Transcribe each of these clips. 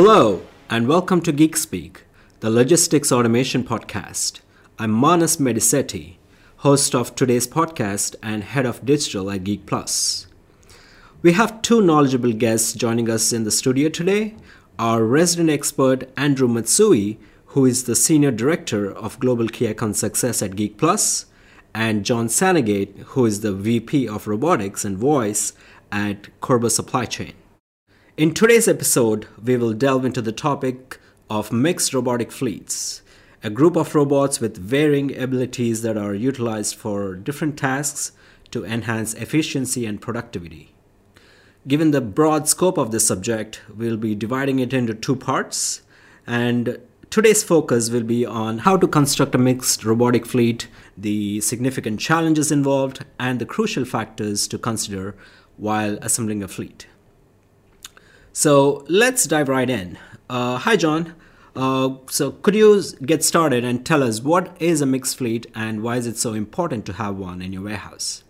Hello, and welcome to Geek Speak, the logistics automation podcast. I'm Manas Medicetti, host of today's podcast and head of digital at Geek Plus. We have two knowledgeable guests joining us in the studio today our resident expert Andrew Matsui, who is the senior director of global key account success at Geek Plus, and John Santagate, who is the VP of robotics and voice at Körber Supply Chain. In today's episode, we will delve into the topic of mixed robotic fleets, a group of robots with varying abilities that are utilized for different tasks to enhance efficiency and productivity. Given the broad scope of this subject, we'll be dividing it into two parts, and today's focus will be on how to construct a mixed robotic fleet, the significant challenges involved, and the crucial factors to consider while assembling a fleet. So let's dive right in. Uh, hi, John. Uh, so could you get started and tell us what is a mixed fleet and why is it so important to have one in your warehouse?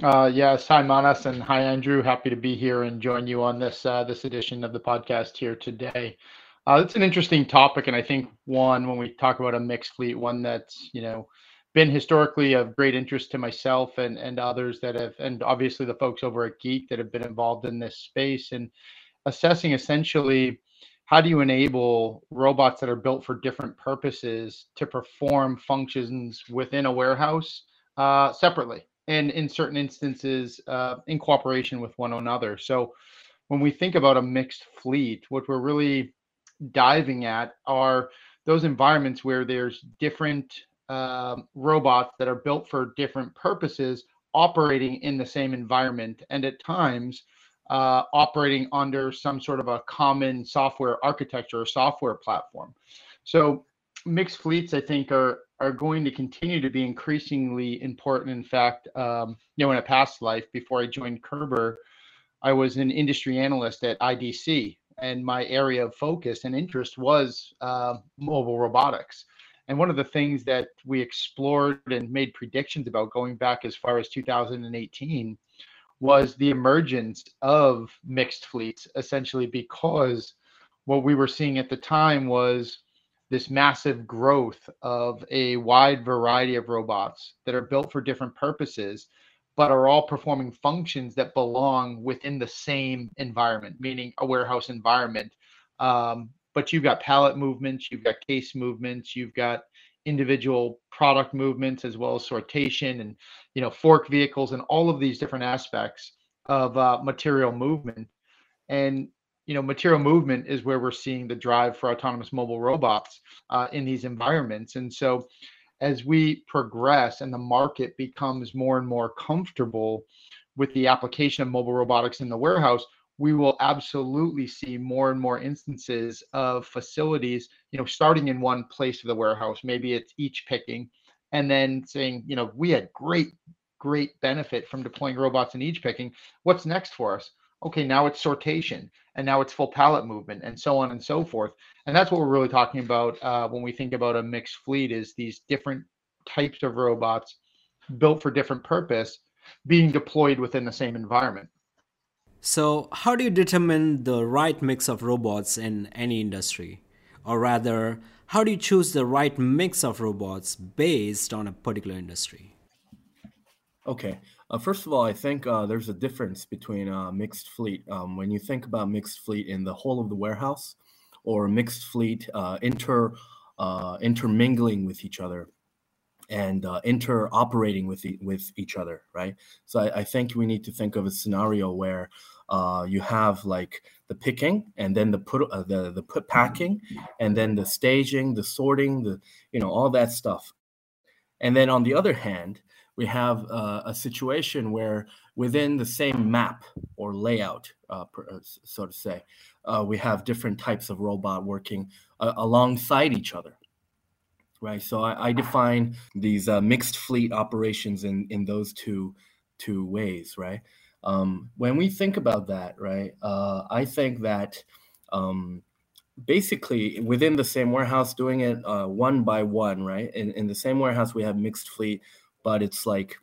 Uh, yes, hi Manas and hi Andrew. Happy to be here and join you on this uh, this edition of the podcast here today. Uh, it's an interesting topic, and I think one when we talk about a mixed fleet, one that's you know been historically of great interest to myself and and others that have and obviously the folks over at geek that have been involved in this space and assessing essentially how do you enable robots that are built for different purposes to perform functions within a warehouse uh, separately and in certain instances uh, in cooperation with one another. So when we think about a mixed fleet what we're really diving at are those environments where there's different um, robots that are built for different purposes operating in the same environment and at times uh, operating under some sort of a common software architecture or software platform. So mixed fleets, I think, are are going to continue to be increasingly important. In fact, um, you know, in a past life before I joined Körber, I was an industry analyst at IDC, and my area of focus and interest was uh, mobile robotics. And one of the things that we explored and made predictions about going back as far as 2018 was the emergence of mixed fleets, essentially because what we were seeing at the time was this massive growth of a wide variety of robots that are built for different purposes, but are all performing functions that belong within the same environment, meaning a warehouse environment. Um, but you've got pallet movements, you've got case movements, you've got individual product movements as well as sortation and you know fork vehicles and all of these different aspects of uh, material movement. And you know material movement is where we're seeing the drive for autonomous mobile robots uh, in these environments. And so as we progress and the market becomes more and more comfortable with the application of mobile robotics in the warehouse we will absolutely see more and more instances of facilities, you know, starting in one place of the warehouse. Maybe it's each picking, and then saying, you know, we had great, great benefit from deploying robots in each picking. What's next for us? Okay, now it's sortation, and now it's full pallet movement, and so on and so forth. And that's what we're really talking about uh, when we think about a mixed fleet: is these different types of robots built for different purpose being deployed within the same environment. So, how do you determine the right mix of robots in any industry? Or rather, how do you choose the right mix of robots based on a particular industry? Okay. Uh, first of all, I think uh, there's a difference between uh, mixed fleet. Um, when you think about mixed fleet in the whole of the warehouse, or mixed fleet uh, inter uh, intermingling with each other, and uh, interoperating with e- with each other, right? So I, I, think we need to think of a scenario where uh, you have like the picking and then the put uh, the the put packing and then the staging, the sorting, the you know all that stuff. And then on the other hand, we have uh, a situation where within the same map or layout, uh, uh, so to say, we have different types of robot working alongside each other right? So I, I define these uh, mixed fleet operations in in those two two ways, right? Um, when we think about that, right, uh, I think that um, basically within the same warehouse, doing it uh, one by one, right? In in the same warehouse, we have mixed fleet, but it's like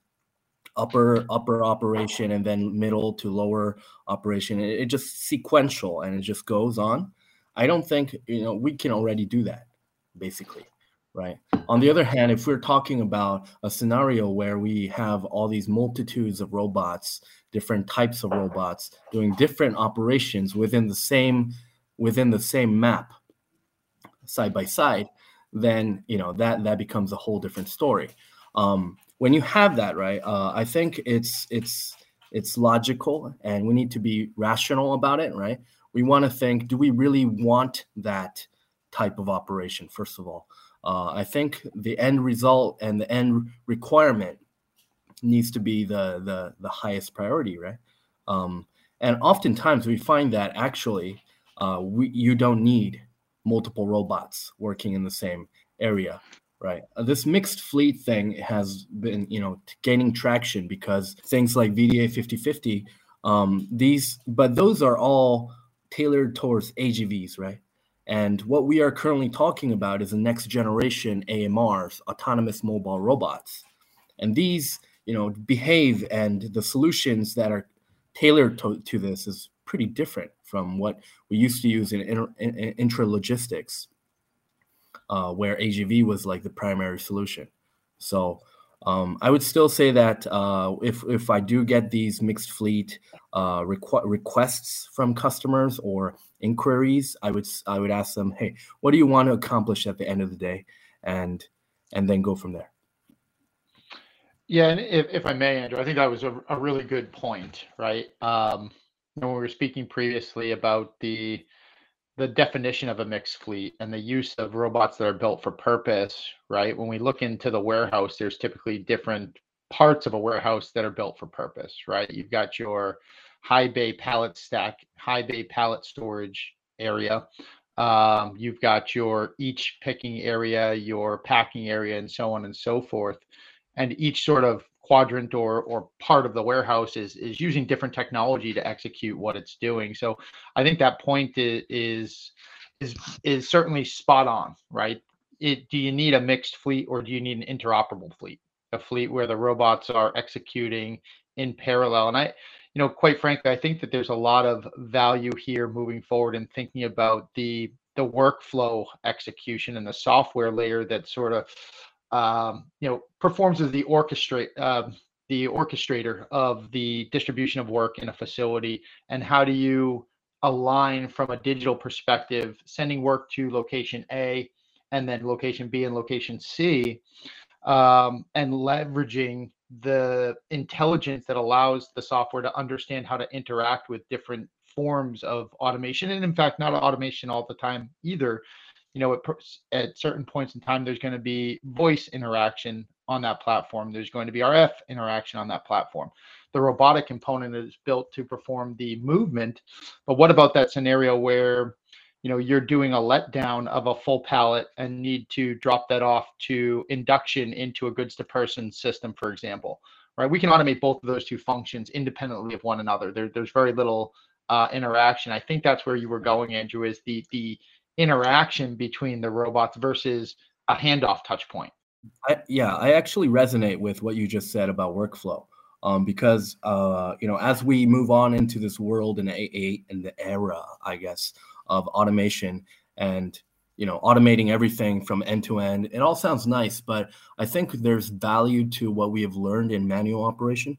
upper upper operation and then middle to lower operation. It, it just sequential and it just goes on I don't think you know we can already do that, basically, right? On the other hand, if we're talking about a scenario where we have all these multitudes of robots, different types of robots doing different operations within the same within the same map, side by side, then you know that that becomes a whole different story. Um, when you have that, right? Uh, I think it's it's it's logical, and we need to be rational about it, right? We want to think: Do we really want that type of operation? First of all, uh, I think the end result and the end requirement needs to be the the the highest priority, right? Um, and oftentimes we find that actually uh, we, you don't need multiple robots working in the same area right uh, this mixed fleet thing has been you know gaining traction because things like vda 5050 um, these but those are all tailored towards agvs right and what we are currently talking about is the next generation amrs autonomous mobile robots and these you know behave and the solutions that are tailored to, to this is pretty different from what we used to use in, inter, in, in intralogistics, uh, where AGV was like the primary solution. So um, I would still say that uh, if if I do get these mixed fleet uh, requ- requests from customers or inquiries, I would I would ask them, hey, what do you want to accomplish at the end of the day, and and then go from there. Yeah, and if, if I may, Andrew, I think that was a, a really good point, right? Um, when we were speaking previously about the the definition of a mixed fleet and the use of robots that are built for purpose, right? When we look into the warehouse, there's typically different parts of a warehouse that are built for purpose, right? You've got your high bay pallet stack, high bay pallet storage area. Um, you've got your each picking area, your packing area, and so on and so forth. And each sort of quadrant or or part of the warehouse is is using different technology to execute what it's doing. So I think that point is is is certainly spot on, right? It do you need a mixed fleet or do you need an interoperable fleet? A fleet where the robots are executing in parallel. And I, you know, quite frankly, I think that there's a lot of value here moving forward in thinking about the the workflow execution and the software layer that sort of um, you know, performs as the orchestrate, uh, the orchestrator of the distribution of work in a facility, and how do you align from a digital perspective, sending work to location A and then location B and location C, um, and leveraging the intelligence that allows the software to understand how to interact with different forms of automation and in fact not automation all the time either you know, at, at certain points in time, there's going to be voice interaction on that platform. There's going to be RF interaction on that platform. The robotic component is built to perform the movement. But what about that scenario where, you know, you're doing a letdown of a full pallet and need to drop that off to induction into a goods to person system, for example, right? We can automate both of those two functions independently of one another. There, there's very little uh, interaction. I think that's where you were going, Andrew, is the, the, interaction between the robots versus a handoff touch point. I, yeah, I actually resonate with what you just said about workflow. Um, because uh, you know, as we move on into this world in a in the era, I guess, of automation and you know, automating everything from end to end, it all sounds nice, but I think there's value to what we have learned in manual operation.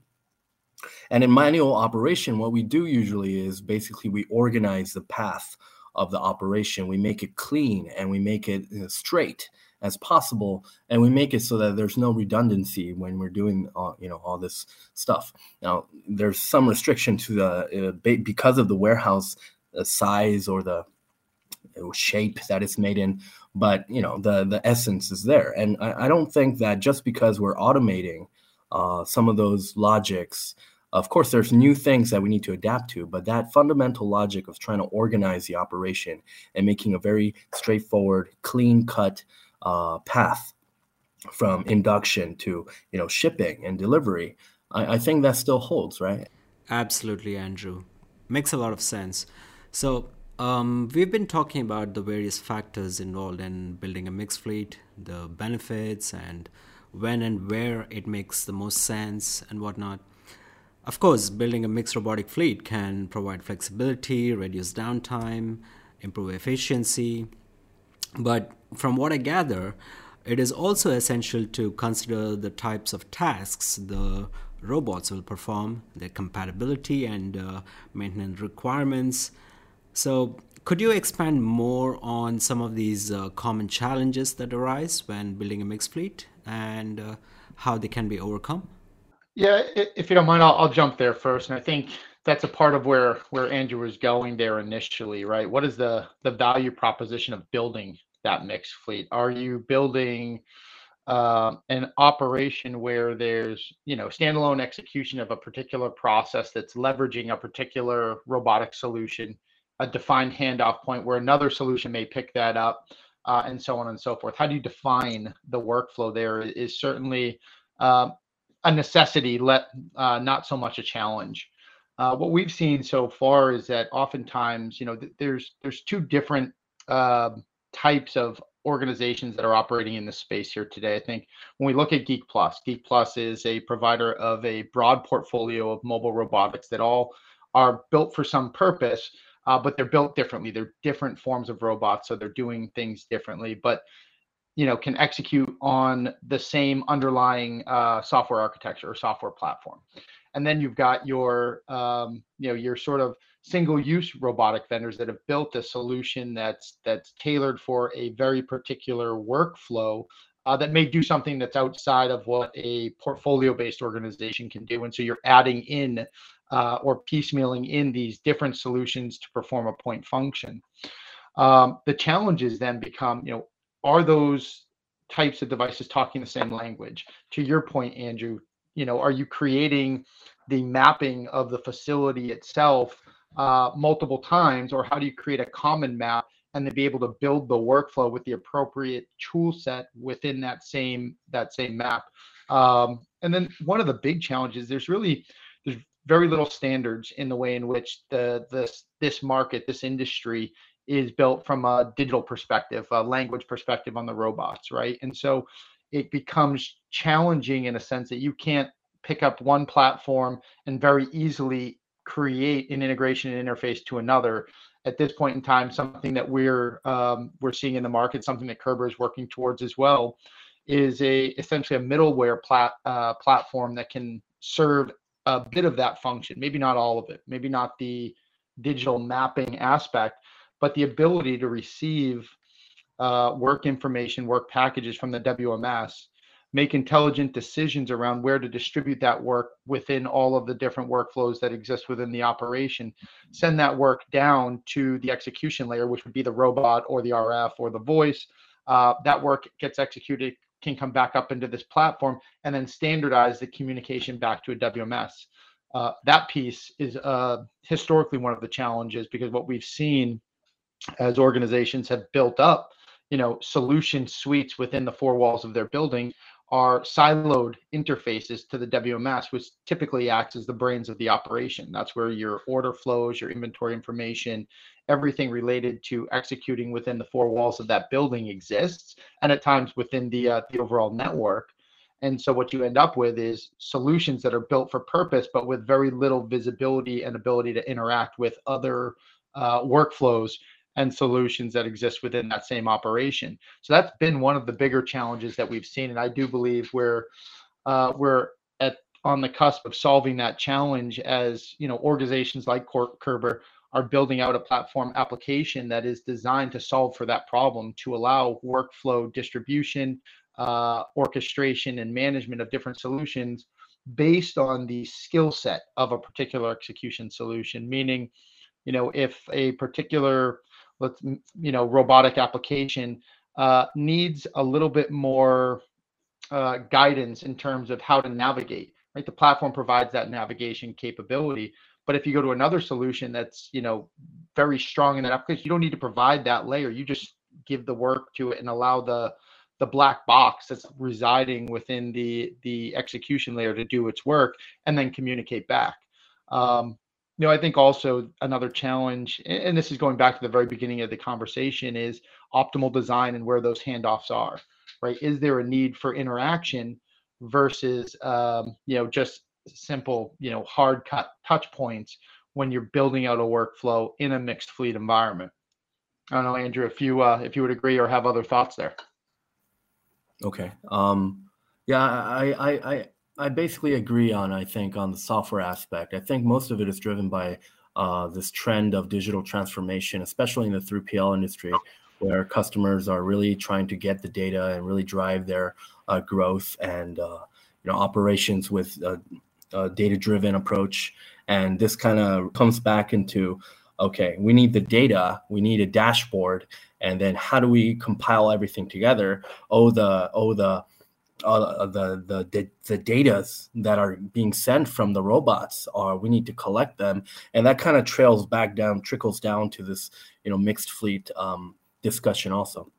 And in manual operation, what we do usually is basically we organize the path of the operation. We make it clean and we make it know, straight as possible, and we make it so that there's no redundancy when we're doing all, you know all this stuff. Now, there's some restriction to the uh, because of the warehouse uh, size or the shape that it's made in, but you know the the essence is there, and I, I don't think that just because we're automating uh, some of those logics of course, there's new things that we need to adapt to, but that fundamental logic of trying to organize the operation and making a very straightforward, clean cut uh, path from induction to you know shipping and delivery, I, I think that still holds, right? Absolutely, Andrew. Makes a lot of sense. So um, we've been talking about the various factors involved in building a mixed fleet, the benefits, and when and where it makes the most sense and whatnot. Of course, building a mixed robotic fleet can provide flexibility, reduce downtime, improve efficiency. But from what I gather, it is also essential to consider the types of tasks the robots will perform, their compatibility and uh, maintenance requirements. So, could you expand more on some of these uh, common challenges that arise when building a mixed fleet and uh, how they can be overcome? Yeah, if you don't mind, I'll, I'll jump there first. And I think that's a part of where where Andrew was going there initially, right? What is the the value proposition of building that mixed fleet? Are you building uh, an operation where there's you know standalone execution of a particular process that's leveraging a particular robotic solution, a defined handoff point where another solution may pick that up, uh, and so on and so forth. How do you define the workflow? There is certainly uh, a necessity, let uh, not so much a challenge. Uh, what we've seen so far is that oftentimes, you know, th- there's there's two different uh, types of organizations that are operating in this space here today. I think when we look at Geek Plus, Geek Plus is a provider of a broad portfolio of mobile robotics that all are built for some purpose, uh, but they're built differently. They're different forms of robots, so they're doing things differently. But you know can execute on the same underlying uh, software architecture or software platform and then you've got your um, you know your sort of single use robotic vendors that have built a solution that's that's tailored for a very particular workflow uh, that may do something that's outside of what a portfolio based organization can do and so you're adding in uh, or piecemealing in these different solutions to perform a point function. Um, the challenges then become you know are those types of devices talking the same language? To your point andrew you know are you creating the mapping of the facility itself uh, multiple times or how do you create a common map and then be able to build the workflow with the appropriate tool set within that same that same map? Um, and then one of the big challenges there's really very little standards in the way in which the this this market this industry is built from a digital perspective, a language perspective on the robots, right? And so it becomes challenging in a sense that you can't pick up one platform and very easily create an integration and interface to another. At this point in time, something that we're um, we're seeing in the market, something that Körber is working towards as well, is a essentially a middleware plat, uh, platform that can serve a bit of that function, maybe not all of it, maybe not the digital mapping aspect, but the ability to receive uh, work information, work packages from the WMS, make intelligent decisions around where to distribute that work within all of the different workflows that exist within the operation, send that work down to the execution layer, which would be the robot or the RF or the voice. Uh, that work gets executed, can come back up into this platform, and then standardize the communication back to a WMS. Uh, that piece is uh, historically one of the challenges because what we've seen as organizations have built up, you know, solution suites within the four walls of their building are siloed interfaces to the WMS, which typically acts as the brains of the operation. That's where your order flows, your inventory information, everything related to executing within the four walls of that building exists, and at times within the uh, the overall network. And so what you end up with is solutions that are built for purpose, but with very little visibility and ability to interact with other uh, workflows and solutions that exist within that same operation. So that's been one of the bigger challenges that we've seen, and I do believe we're uh, we're at on the cusp of solving that challenge as you know organizations like Körber are building out a platform application that is designed to solve for that problem to allow workflow distribution, uh, orchestration, and management of different solutions based on the skill set of a particular execution solution. Meaning, you know, if a particular let's you know robotic application uh, needs a little bit more uh, guidance in terms of how to navigate right? The platform provides that navigation capability but if you go to another solution that's you know very strong in that application you don't need to provide that layer. You just give the work to it and allow the the black box that's residing within the the execution layer to do its work and then communicate back. Um, you know, I think also another challenge, and this is going back to the very beginning of the conversation, is optimal design and where those handoffs are, right? Is there a need for interaction versus, um, you know, just simple, you know, hard cut touch points when you're building out a workflow in a mixed fleet environment? I don't know, Andrew, if you uh, if you would agree or have other thoughts there. Okay. Um, yeah, I, I, I, I basically agree on. I think on the software aspect. I think most of it is driven by uh, this trend of digital transformation, especially in the 3PL industry, where customers are really trying to get the data and really drive their uh, growth and uh, you know operations with a, a data-driven approach. And this kind of comes back into okay, we need the data, we need a dashboard, and then how do we compile everything together? Oh, the oh the uh, the the the, the data that are being sent from the robots are we need to collect them. And that kind of trails back down trickles down to this you know mixed fleet um, discussion also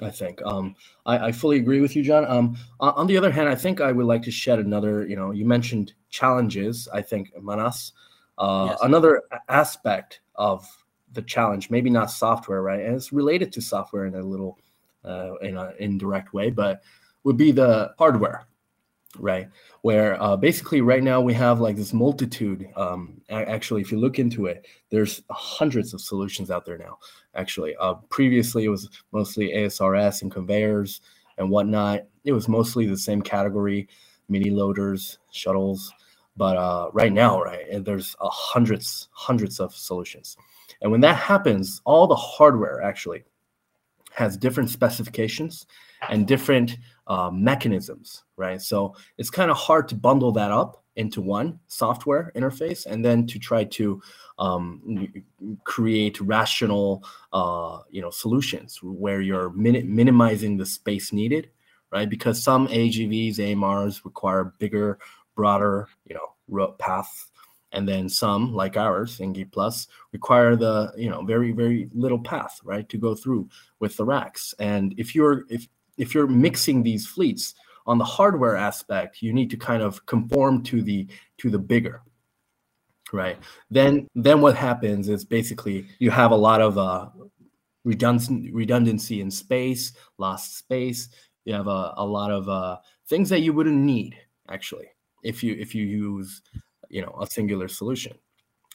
i think. Um, I, I, fully agree with you john. Um, on the other hand i think i would like to shed another you know you mentioned challenges i think manas. Uh, yes. another aspect of the challenge maybe not software right? And it's related to software in a little uh, in an indirect way but would be the hardware, right? Where uh, basically right now we have like this multitude. Um, actually, if you look into it, there's hundreds of solutions out there now. Actually, uh, previously it was mostly ASRS and conveyors and whatnot. It was mostly the same category, mini loaders, shuttles. But uh, right now, right, there's uh, hundreds, hundreds of solutions. And when that happens, all the hardware actually has different specifications and different uh, mechanisms, right? So it's kind of hard to bundle that up into one software interface and then to try to um, create rational, uh, you know, solutions where you're min- minimizing the space needed, right? Because some AGVs, AMRs require bigger, broader, you know, paths and then some like ours Geek Plus require the you know very very little path right to go through with the racks and if you're if if you're mixing these fleets on the hardware aspect you need to kind of conform to the to the bigger right? Then then what happens is basically you have a lot of uh redundancy redundancy in space lost space. You have a, a lot of uh things that you wouldn't need actually if you if you use you know a singular solution.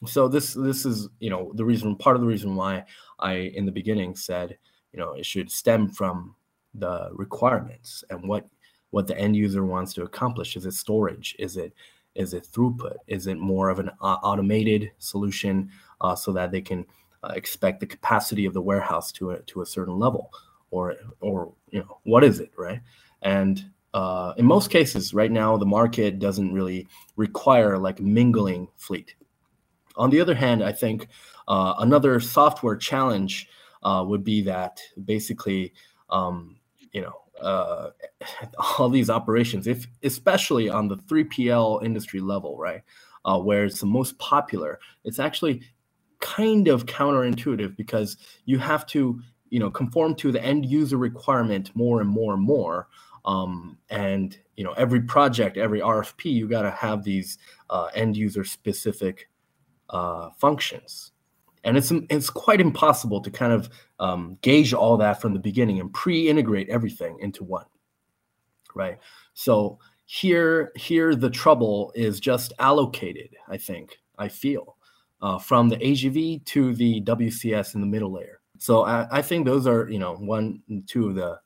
So this this is you know the reason part of the reason why i in the beginning said you know it should stem from the requirements and what what the end user wants to accomplish? Is it storage? Is it is it throughput? Is it more of an uh, automated solution uh, so that they can uh, expect the capacity of the warehouse to a, to a certain level? Or or you know what is it right? And uh, in most cases right now the market doesn't really require like mingling fleet. On the other hand i think uh, another software challenge would be that basically um, you know uh, all these operations if especially on the 3pl industry level right uh, where it's the most popular it's actually kind of counterintuitive because you have to you know conform to the end user requirement more and more and more um, and you know, every project, every RFP, you got to have these uh, end user specific uh, functions, and it's it's quite impossible to kind of um, gauge all that from the beginning and pre-integrate everything into one, right? So here here the trouble is just allocated. I think I feel uh, from the AGV to the WCS in the middle layer. So I, I think those are you know one two of the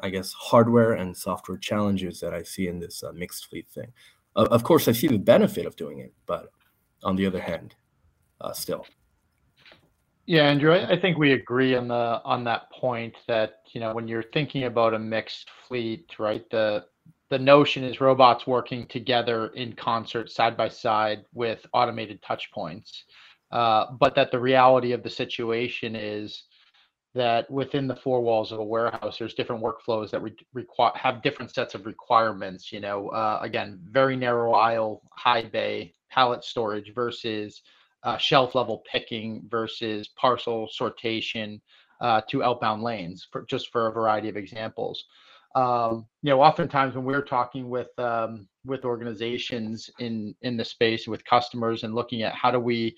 I guess, hardware and software challenges that I see in this uh, mixed fleet thing. Of course, I see the benefit of doing it, but on the other hand, uh, still. Yeah, Andrew, I think we agree on the on that point that you know when you're thinking about a mixed fleet, right? The the notion is robots working together in concert, side by side, with automated touch points. Uh, but that the reality of the situation is that within the four walls of a warehouse, there's different workflows that re- require have different sets of requirements. You know, uh, again, very narrow aisle, high bay pallet storage versus uh, shelf level picking versus parcel sortation uh, to outbound lanes, for, just for a variety of examples. Um, you know, oftentimes when we're talking with um, with organizations in in the space with customers and looking at how do we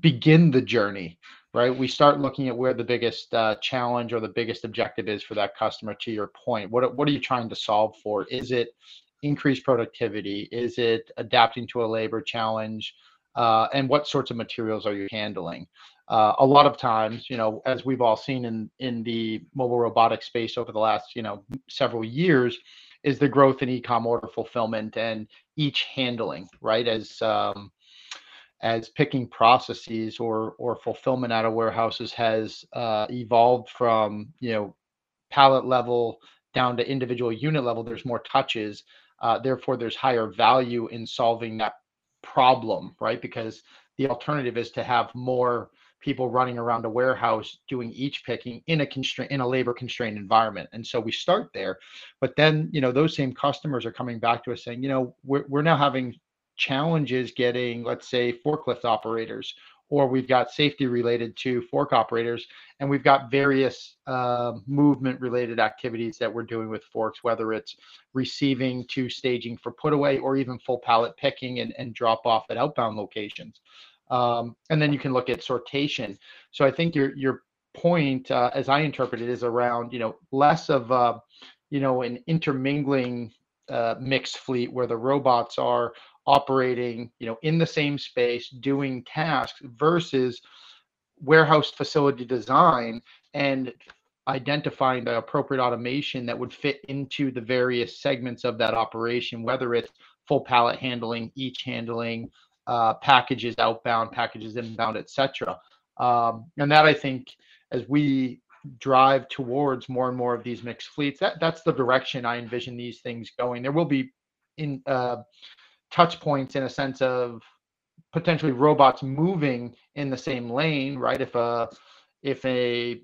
begin the journey right? We start looking at where the biggest uh, challenge or the biggest objective is for that customer. To your point, what what are you trying to solve for? Is it increased productivity? Is it adapting to a labor challenge? Uh, and what sorts of materials are you handling? Uh, a lot of times, you know, as we've all seen in in the mobile robotic space over the last, you know, several years, is the growth in e-com order fulfillment and each handling, right? As um, as picking processes or or fulfillment out of warehouses has uh, evolved from you know pallet level down to individual unit level. There's more touches, uh, therefore there's higher value in solving that problem, right? Because the alternative is to have more people running around a warehouse doing each picking in a constraint in a labor constrained environment and so we start there but then you know those same customers are coming back to us saying you know we're, we're now having challenges getting let's say forklift operators or we've got safety related to fork operators, and we've got various uh, movement related activities that we're doing with forks, whether it's receiving to staging for put away or even full pallet picking and, and drop off at outbound locations. Um, and then you can look at sortation. So I think your your point, uh, as I interpret it, is around you know less of uh, you know an intermingling uh, mixed fleet where the robots are operating, you know, in the same space, doing tasks versus warehouse facility design and identifying the appropriate automation that would fit into the various segments of that operation, whether it's full pallet handling, each handling, uh, packages outbound, packages inbound, etc. Um, and that I think, as we drive towards more and more of these mixed fleets, that that's the direction I envision these things going. There will be in uh, touch points in a sense of potentially robots moving in the same lane, right? If a if a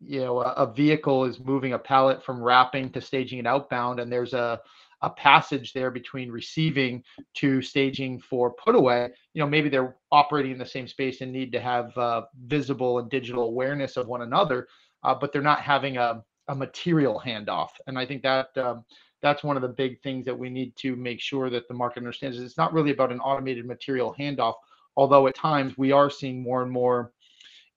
you know a, a vehicle is moving a pallet from wrapping to staging it outbound, and there's a a passage there between receiving to staging for put away you know maybe they're operating in the same space and need to have uh, visible and digital awareness of one another uh, but they're not having a, a material handoff and i think that um, that's one of the big things that we need to make sure that the market understands. Is it's not really about an automated material handoff, although at times we are seeing more and more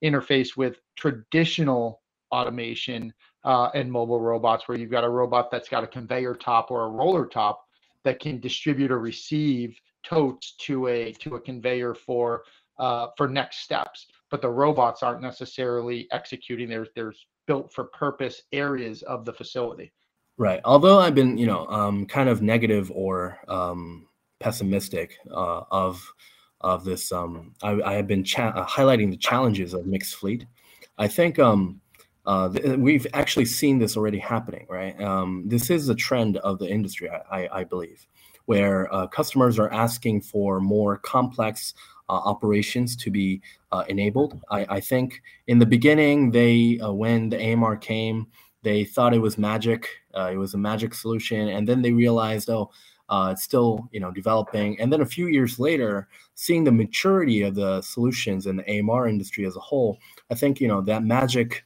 interface with traditional automation uh, and mobile robots, where you've got a robot that's got a conveyor top or a roller top that can distribute or receive totes to a to a conveyor for uh, for next steps. But the robots aren't necessarily executing. There's there's built for purpose areas of the facility. Right. Although I've been, you know, um, kind of negative or um, pessimistic uh, of of this, um, I, I, have been cha- uh, highlighting the challenges of mixed fleet. I think um, uh, th- we've actually seen this already happening. Right. Um, this is a trend of the industry, I, I, I believe, where uh, customers are asking for more complex uh, operations to be uh, enabled. I, I, think in the beginning, they when the AMR came they thought it was magic. Uh, it was a magic solution, and then they realized, oh, uh, it's still you know developing. And then a few years later, seeing the maturity of the solutions in the AMR industry as a whole, I think you know that magic,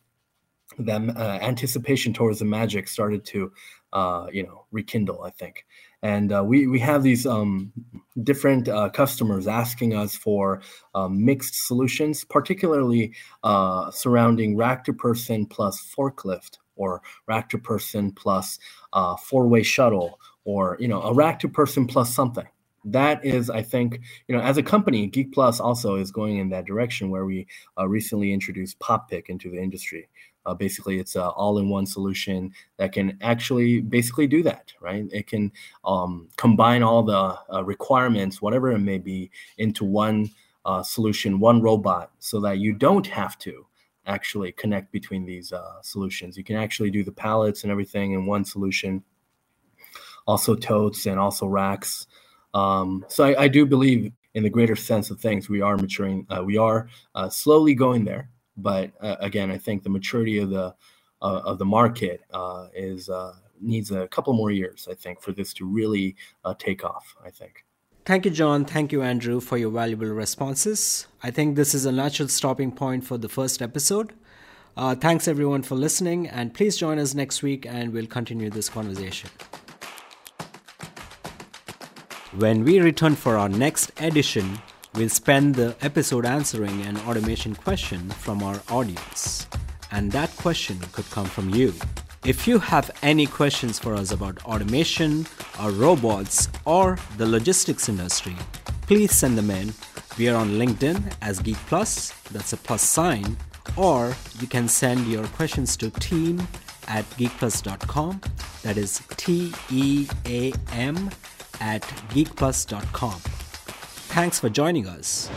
that uh, anticipation towards the magic started to uh, you know rekindle. I think, and uh, we we have these um, different uh, customers asking us for um, mixed solutions, particularly uh, surrounding rack to person plus forklift or rack to person plus four way shuttle or you know a rack to person plus something. That is i think you know as a company geek plus also is going in that direction where we uh, recently introduced PopPick into the industry. Uh, basically it's an all-in-one solution that can actually basically do that right? It can um, combine all the uh, requirements whatever it may be into one uh, solution one robot so that you don't have to actually connect between these uh, solutions. You can actually do the pallets and everything in one solution, also totes and also racks. Um, so I, I, do believe in the greater sense of things, we are maturing. Uh, we are uh, slowly going there, but uh, again, I think the maturity of the uh, of the market uh, is needs a couple more years. I think for this to really take off. I think. Thank you, John. Thank you, Andrew, for your valuable responses. I think this is a natural stopping point for the first episode. Uh, thanks, everyone, for listening, and please join us next week and we'll continue this conversation. When we return for our next edition, we'll spend the episode answering an automation question from our audience. And that question could come from you. If you have any questions for us about automation or robots or the logistics industry, please send them in. We are on LinkedIn as Geek Plus, that's a plus sign, or you can send your questions to team at geekplus.com. That is T E A M at geekplus.com. Thanks for joining us.